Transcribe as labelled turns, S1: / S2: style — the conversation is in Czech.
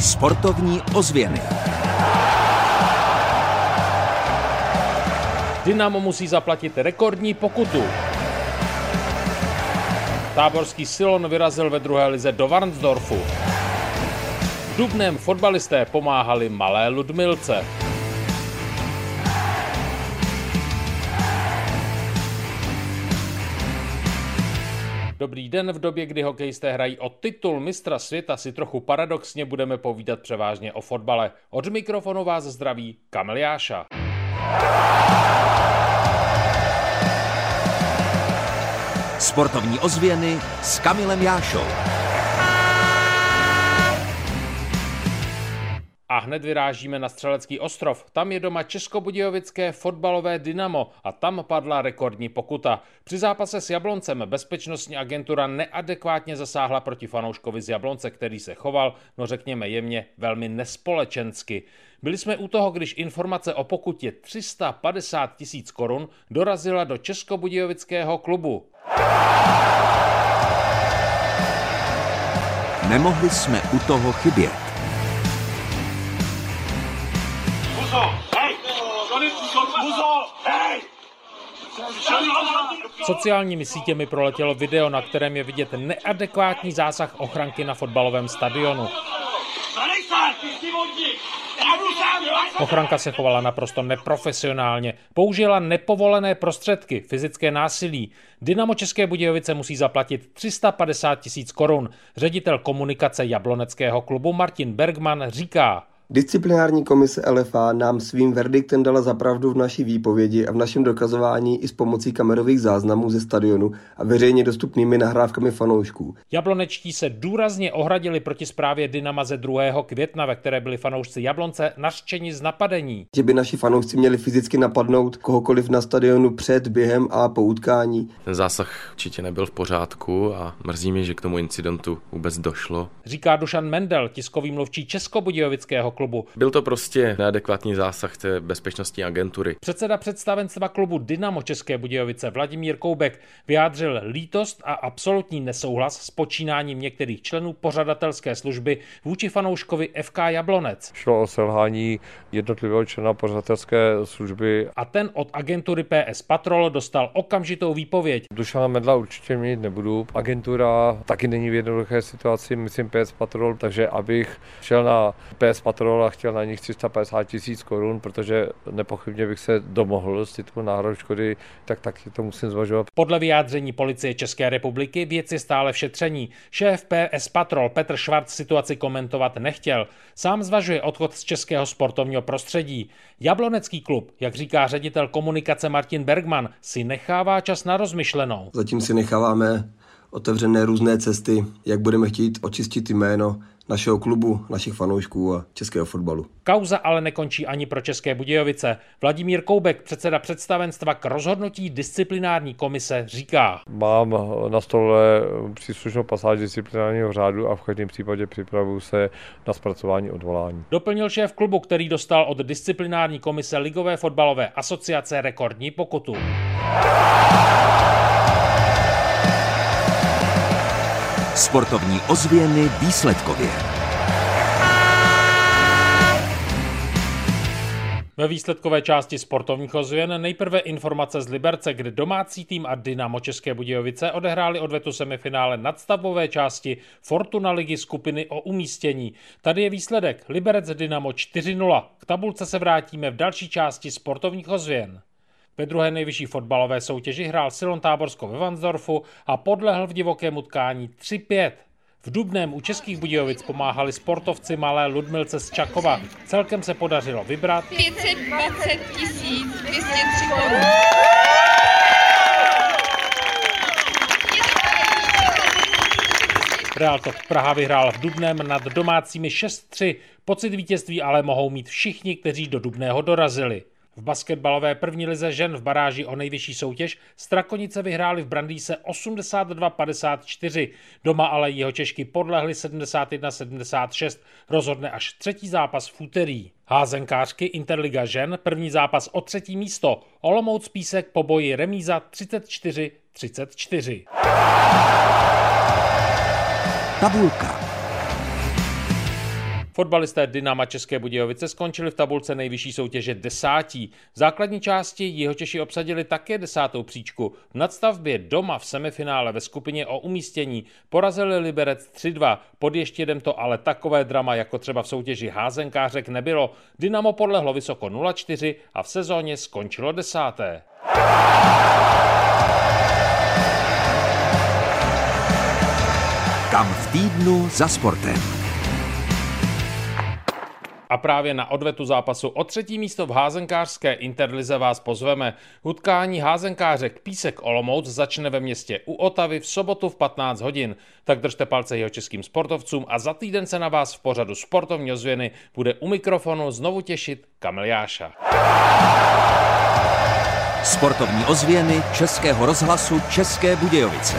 S1: Sportovní ozvěny.
S2: Dynamo musí zaplatit rekordní pokutu. Táborský Silon vyrazil ve druhé lize do Varnsdorfu. V Dubném fotbalisté pomáhali malé Ludmilce. Dobrý den, v době, kdy hokejisté hrají o titul mistra světa, si trochu paradoxně budeme povídat převážně o fotbale. Od mikrofonu vás zdraví Kamil Jáša.
S1: Sportovní ozvěny s Kamilem Jášou.
S2: Hned vyrážíme na Střelecký ostrov. Tam je doma Českobudějovické fotbalové Dynamo a tam padla rekordní pokuta. Při zápase s Jabloncem bezpečnostní agentura neadekvátně zasáhla proti fanouškovi z Jablonce, který se choval, no řekněme jemně, velmi nespolečensky. Byli jsme u toho, když informace o pokutě 350 tisíc korun dorazila do Českobudějovického klubu.
S1: Nemohli jsme u toho chybět.
S2: Sociálními sítěmi proletělo video, na kterém je vidět neadekvátní zásah ochranky na fotbalovém stadionu. Ochranka se chovala naprosto neprofesionálně. Použila nepovolené prostředky, fyzické násilí. Dynamo České Budějovice musí zaplatit 350 tisíc korun. Ředitel komunikace jabloneckého klubu Martin Bergman říká,
S3: Disciplinární komise LFA nám svým verdiktem dala zapravdu v naší výpovědi a v našem dokazování i s pomocí kamerových záznamů ze stadionu a veřejně dostupnými nahrávkami fanoušků.
S2: Jablonečtí se důrazně ohradili proti zprávě Dynama ze 2. května, ve které byli fanoušci Jablonce nařčeni z napadení.
S3: Že by naši fanoušci měli fyzicky napadnout kohokoliv na stadionu před, během a po utkání.
S4: Ten zásah určitě nebyl v pořádku a mrzí mě, že k tomu incidentu vůbec došlo.
S2: Říká Dušan Mendel, tiskový mluvčí Českobudějovického klubu.
S4: Byl to prostě neadekvátní zásah té bezpečnostní agentury.
S2: Předseda představenstva klubu Dynamo České Budějovice Vladimír Koubek vyjádřil lítost a absolutní nesouhlas s počínáním některých členů pořadatelské služby vůči fanouškovi FK Jablonec.
S5: Šlo o selhání jednotlivého člena pořadatelské služby.
S2: A ten od agentury PS Patrol dostal okamžitou výpověď.
S5: Dušana Medla určitě mít nebudu. Agentura taky není v jednoduché situaci, myslím PS Patrol, takže abych šel na PS Patrol a chtěl na nich 350 tisíc korun, protože nepochybně bych se domohl z titulu náhradu škody, tak taky to musím zvažovat.
S2: Podle vyjádření policie České republiky věc je stále v šetření. Šéf PS Patrol Petr Švart situaci komentovat nechtěl. Sám zvažuje odchod z českého sportovního prostředí. Jablonecký klub, jak říká ředitel komunikace Martin Bergman, si nechává čas na rozmyšlenou.
S3: Zatím si necháváme otevřené různé cesty, jak budeme chtít očistit jméno našeho klubu, našich fanoušků a českého fotbalu.
S2: Kauza ale nekončí ani pro České Budějovice. Vladimír Koubek, předseda představenstva k rozhodnutí disciplinární komise, říká.
S5: Mám na stole příslušnou pasáž disciplinárního řádu a v každém případě připravuju se na zpracování odvolání.
S2: Doplnil šéf klubu, který dostal od disciplinární komise Ligové fotbalové asociace rekordní pokutu.
S1: Sportovní ozvěny výsledkově.
S2: Ve výsledkové části sportovních ozvěn nejprve informace z Liberce, kde domácí tým a Dynamo České Budějovice odehráli odvetu semifinále nadstavové části Fortuna ligy skupiny o umístění. Tady je výsledek Liberec Dynamo 4-0. K tabulce se vrátíme v další části sportovních ozvěn. Ve druhé nejvyšší fotbalové soutěži hrál Silon Táborsko ve Vansdorfu a podlehl v divokém utkání 3-5. V Dubném u Českých Budějovic pomáhali sportovci malé Ludmilce z Čakova. Celkem se podařilo vybrat
S6: 520 tisíc 203 korun.
S2: Real Top Praha vyhrál v Dubném nad domácími 6-3. Pocit vítězství ale mohou mít všichni, kteří do Dubného dorazili. V basketbalové první lize žen v baráži o nejvyšší soutěž Strakonice vyhráli v Brandýse 82-54. Doma ale jeho Češky podlehly 71-76. Rozhodne až třetí zápas v úterý. Házenkářky Interliga žen první zápas o třetí místo. Olomouc Písek po boji remíza 34-34.
S1: Tabulka.
S2: Fotbalisté Dynama České Budějovice skončili v tabulce nejvyšší soutěže desátí. V základní části Jihočeši obsadili také desátou příčku. V nadstavbě doma v semifinále ve skupině o umístění porazili Liberec 3-2. Pod ještědem to ale takové drama jako třeba v soutěži házenkářek nebylo. Dynamo podlehlo vysoko 0-4 a v sezóně skončilo desáté.
S1: Kam v týdnu za sportem.
S2: Právě na odvetu zápasu o třetí místo v házenkářské Interlize vás pozveme. Utkání házenkářek Písek Olomouc začne ve městě u Otavy v sobotu v 15 hodin. Tak držte palce jeho českým sportovcům a za týden se na vás v pořadu sportovní ozvěny bude u mikrofonu znovu těšit Kamil Jáša.
S1: Sportovní ozvěny Českého rozhlasu České Budějovice.